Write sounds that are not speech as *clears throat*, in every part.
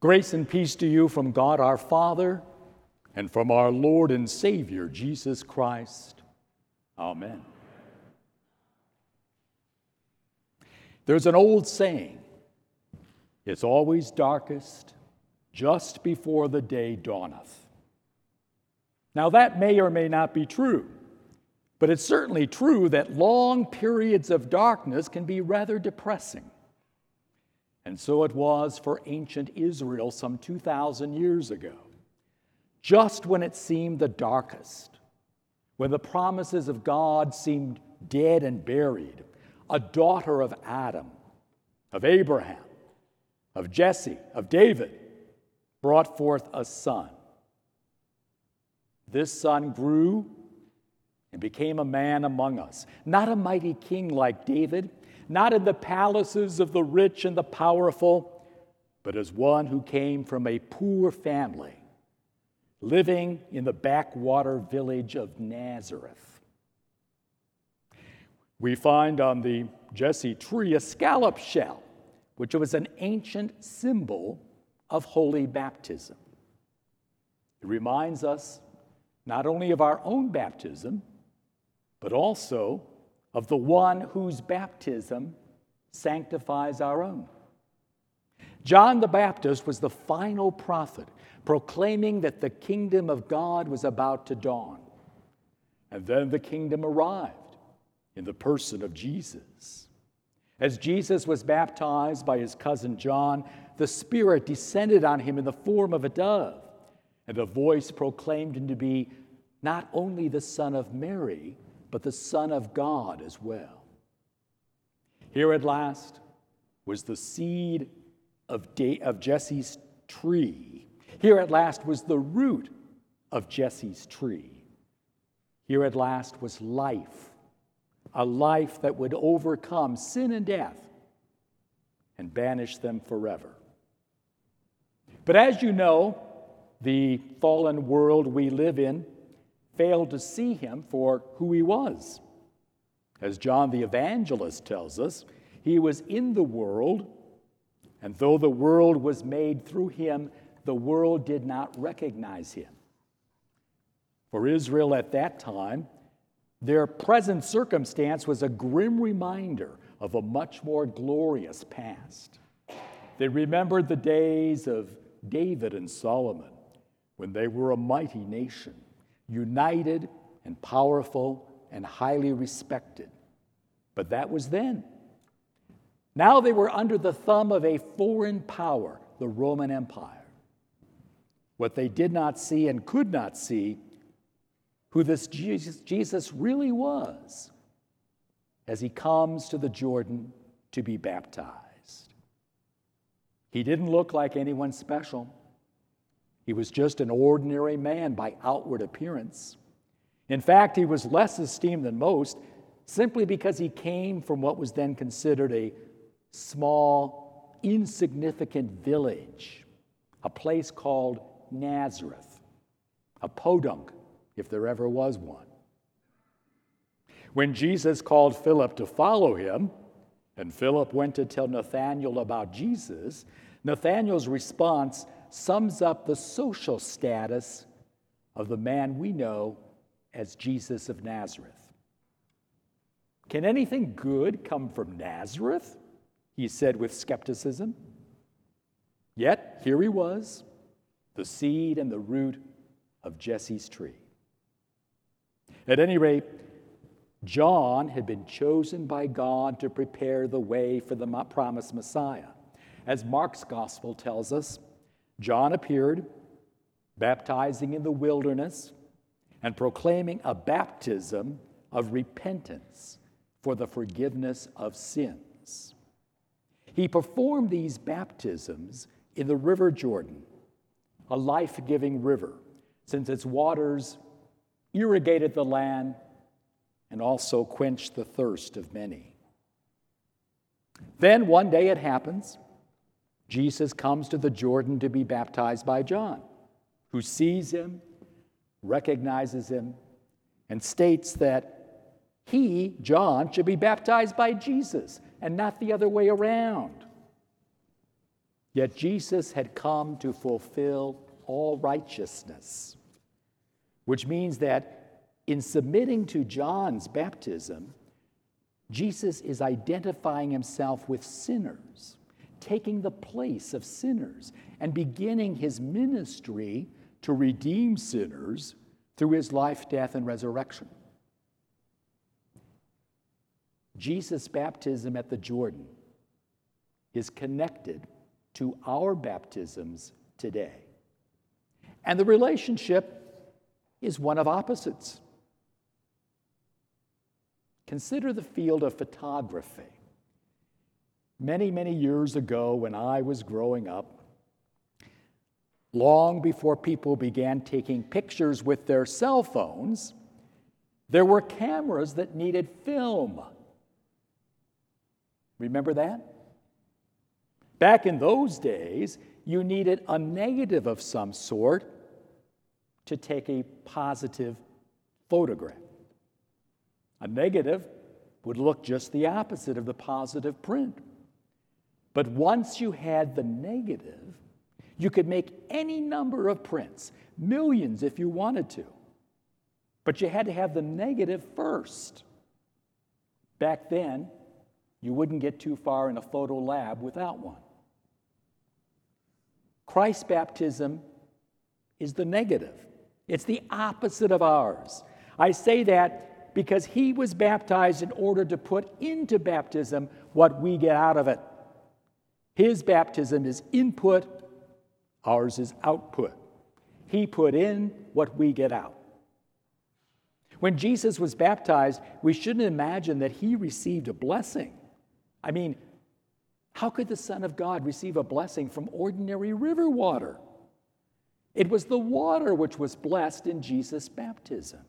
Grace and peace to you from God our Father and from our Lord and Savior, Jesus Christ. Amen. There's an old saying it's always darkest just before the day dawneth. Now, that may or may not be true, but it's certainly true that long periods of darkness can be rather depressing. And so it was for ancient Israel some 2,000 years ago. Just when it seemed the darkest, when the promises of God seemed dead and buried, a daughter of Adam, of Abraham, of Jesse, of David, brought forth a son. This son grew and became a man among us, not a mighty king like David not in the palaces of the rich and the powerful, but as one who came from a poor family, living in the backwater village of Nazareth. We find on the Jesse tree a scallop shell, which was an ancient symbol of holy baptism. It reminds us not only of our own baptism, but also of the one whose baptism sanctifies our own. John the Baptist was the final prophet proclaiming that the kingdom of God was about to dawn. And then the kingdom arrived in the person of Jesus. As Jesus was baptized by his cousin John, the Spirit descended on him in the form of a dove, and a voice proclaimed him to be not only the Son of Mary, but the Son of God as well. Here at last was the seed of, De- of Jesse's tree. Here at last was the root of Jesse's tree. Here at last was life, a life that would overcome sin and death and banish them forever. But as you know, the fallen world we live in failed to see him for who he was. As John the Evangelist tells us, he was in the world, and though the world was made through him, the world did not recognize him. For Israel at that time, their present circumstance was a grim reminder of a much more glorious past. They remembered the days of David and Solomon when they were a mighty nation united and powerful and highly respected. But that was then. Now they were under the thumb of a foreign power, the Roman Empire. What they did not see and could not see, who this Jesus, really was as he comes to the Jordan to be baptized. He didn't look like anyone special. He was just an ordinary man by outward appearance. In fact, he was less esteemed than most simply because he came from what was then considered a small, insignificant village, a place called Nazareth, a podunk, if there ever was one. When Jesus called Philip to follow him, and Philip went to tell Nathanael about Jesus, Nathanael's response sums up the social status of the man we know as Jesus of Nazareth. Can anything good come from Nazareth? He said with skepticism. Yet here he was, the seed and the root of Jesse's tree. At any rate, John had been chosen by God to prepare the way for the promised Messiah. As Mark's gospel tells us, John appeared, baptizing in the wilderness and proclaiming a baptism of repentance for the forgiveness of sins. He performed these baptisms in the River Jordan, a life giving river, since its waters irrigated the land and also quenched the thirst of many. Then one day it happens Jesus comes to the Jordan to be baptized by John, who sees him, recognizes him, and states that he, John, should be baptized by Jesus and not the other way around. Yet Jesus had come to fulfill all righteousness, which means that in submitting to John's baptism, Jesus is identifying himself with sinners, taking the place of sinners, and beginning his ministry to redeem sinners through his life, death, and resurrection. Jesus' baptism at the Jordan is connected to our baptisms today. And the relationship is one of opposites. Consider the field of photography. Many, many years ago, when I was growing up, long before people began taking pictures with their cell phones, there were cameras that needed film. Remember that? Back in those days, you needed a negative of some sort to take a positive photograph. A negative would look just the opposite of the positive print. But once you had the negative, you could make any number of prints, millions if you wanted to. But you had to have the negative first. Back then, you wouldn't get too far in a photo lab without one. Christ's baptism is the negative, it's the opposite of ours. I say that because he was baptized in order to put into baptism what we get out of it. His baptism is input, ours is output. He put in what we get out. When Jesus was baptized, we shouldn't imagine that he received a blessing. I mean, how could the Son of God receive a blessing from ordinary river water? It was the water which was blessed in Jesus' baptism.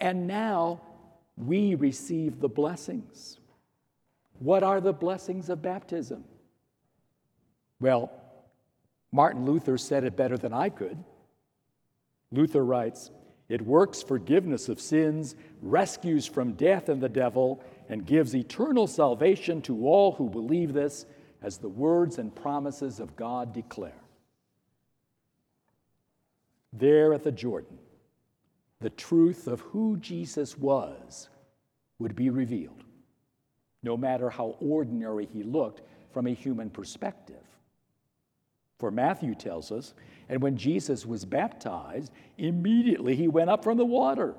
And now we receive the blessings. What are the blessings of baptism? Well, Martin Luther said it better than I could. Luther writes, It works forgiveness of sins, rescues from death and the devil, and gives eternal salvation to all who believe this, as the words and promises of God declare. There at the Jordan, the truth of who Jesus was would be revealed, no matter how ordinary he looked from a human perspective. For Matthew tells us, and when Jesus was baptized, immediately he went up from the water.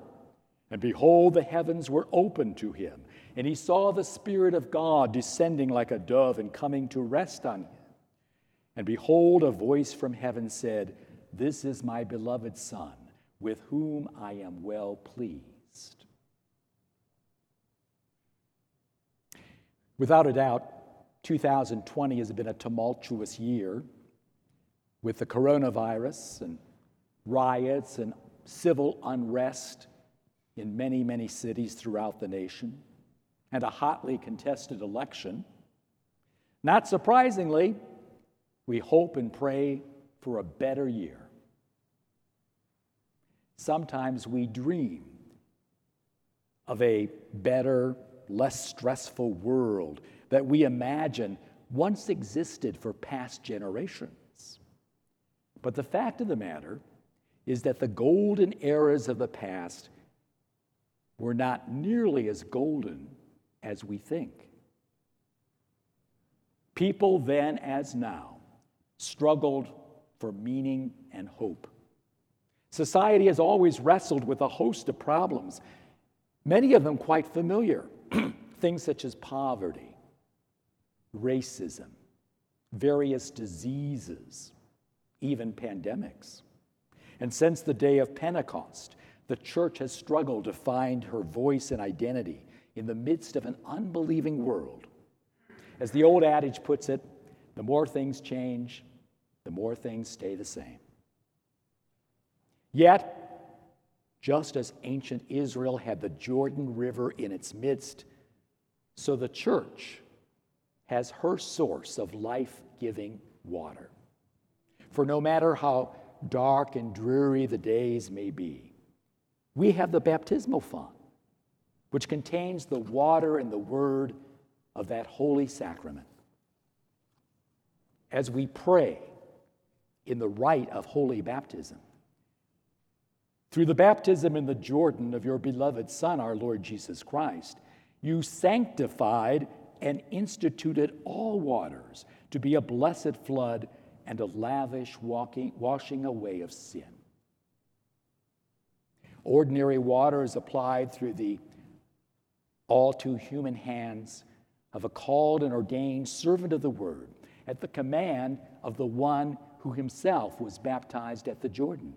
And behold, the heavens were opened to him, and he saw the Spirit of God descending like a dove and coming to rest on him. And behold, a voice from heaven said, This is my beloved Son, with whom I am well pleased. Without a doubt, 2020 has been a tumultuous year with the coronavirus and riots and civil unrest in many, many cities throughout the nation and a hotly contested election. Not surprisingly, we hope and pray for a better year. Sometimes we dream of a better, less stressful world that we imagine once existed for past generations. But the fact of the matter is that the golden eras of the past were not nearly as golden as we think. People then, as now, struggled for meaning and hope. Society has always wrestled with a host of problems, many of them quite familiar. *clears throat* Things such as poverty, racism, various diseases, even pandemics. And since the day of Pentecost, the church has struggled to find her voice and identity in the midst of an unbelieving world. As the old adage puts it, the more things change, the more things stay the same. Yet, just as ancient Israel had the Jordan River in its midst, so the church has her source of life giving water. For no matter how dark and dreary the days may be, we have the baptismal font which contains the water and the word of that holy sacrament. as we pray in the rite of holy baptism. Through the baptism in the Jordan of your beloved Son, our Lord Jesus Christ, you sanctified and instituted all waters to be a blessed flood and a lavish walking, washing away of sin. Ordinary water is applied through the all too human hands of a called and ordained servant of the word at the command of the one who himself was baptized at the Jordan.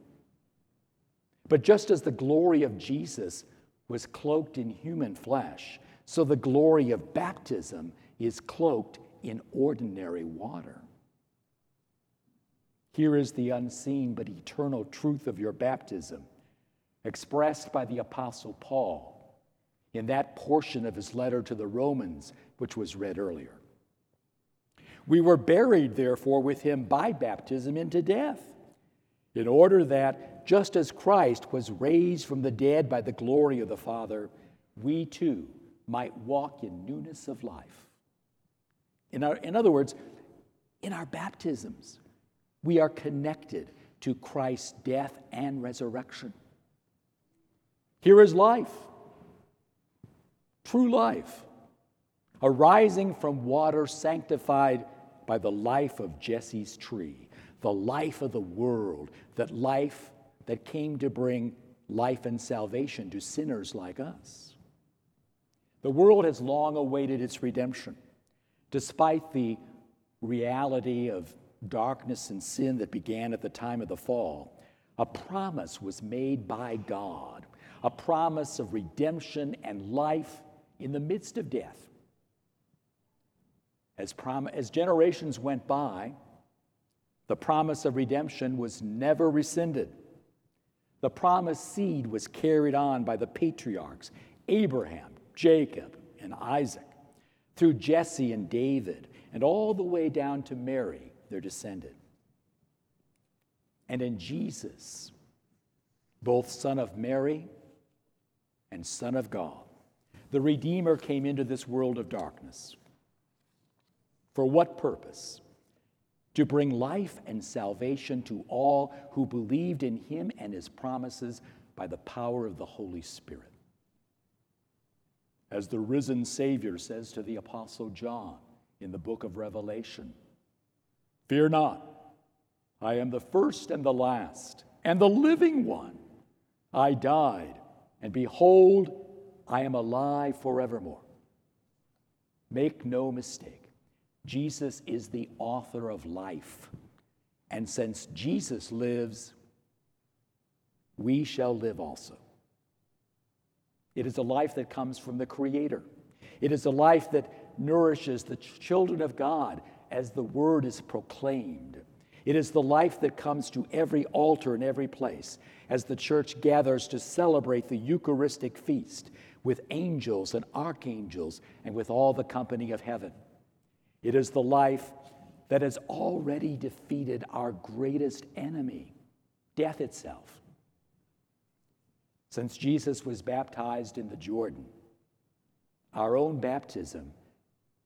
But just as the glory of Jesus was cloaked in human flesh, so the glory of baptism is cloaked in ordinary water. Here is the unseen but eternal truth of your baptism, expressed by the Apostle Paul in that portion of his letter to the Romans, which was read earlier. We were buried, therefore, with him by baptism into death, in order that, just as Christ was raised from the dead by the glory of the Father, we too might walk in newness of life. In, our, in other words, in our baptisms, we are connected to Christ's death and resurrection. Here is life, true life, arising from water sanctified by the life of Jesse's tree, the life of the world, that life that came to bring life and salvation to sinners like us. The world has long awaited its redemption, despite the reality of darkness and sin that began at the time of the fall. A promise was made by God, a promise of redemption and life in the midst of death. As, prom- as generations went by, the promise of redemption was never rescinded. The promised seed was carried on by the patriarchs Abraham, Jacob, and Isaac, through Jesse and David, and all the way down to Mary, their descendant. And in Jesus, both Son of Mary and Son of God, the Redeemer came into this world of darkness. For what purpose? To bring life and salvation to all who believed in him and his promises by the power of the Holy Spirit. As the risen Savior says to the Apostle John in the book of Revelation Fear not, I am the first and the last, and the living one. I died, and behold, I am alive forevermore. Make no mistake, Jesus is the author of life. And since Jesus lives, we shall live also. It is a life that comes from the Creator. It is a life that nourishes the children of God as the word is proclaimed. It is the life that comes to every altar in every place as the church gathers to celebrate the Eucharistic feast with angels and archangels and with all the company of heaven. It is the life that has already defeated our greatest enemy, death itself. Since Jesus was baptized in the Jordan, our own baptism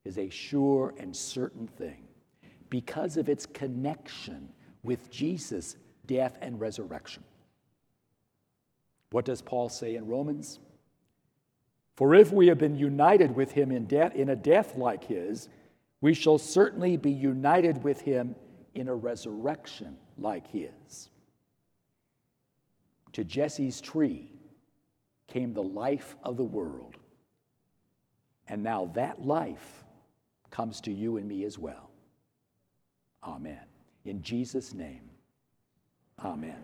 is a sure and certain thing because of its connection with Jesus' death and resurrection. What does Paul say in Romans? For if we have been united with him in death in a death like his, we shall certainly be united with him in a resurrection like his. To Jesse's tree came the life of the world. And now that life comes to you and me as well. Amen. In Jesus' name, amen.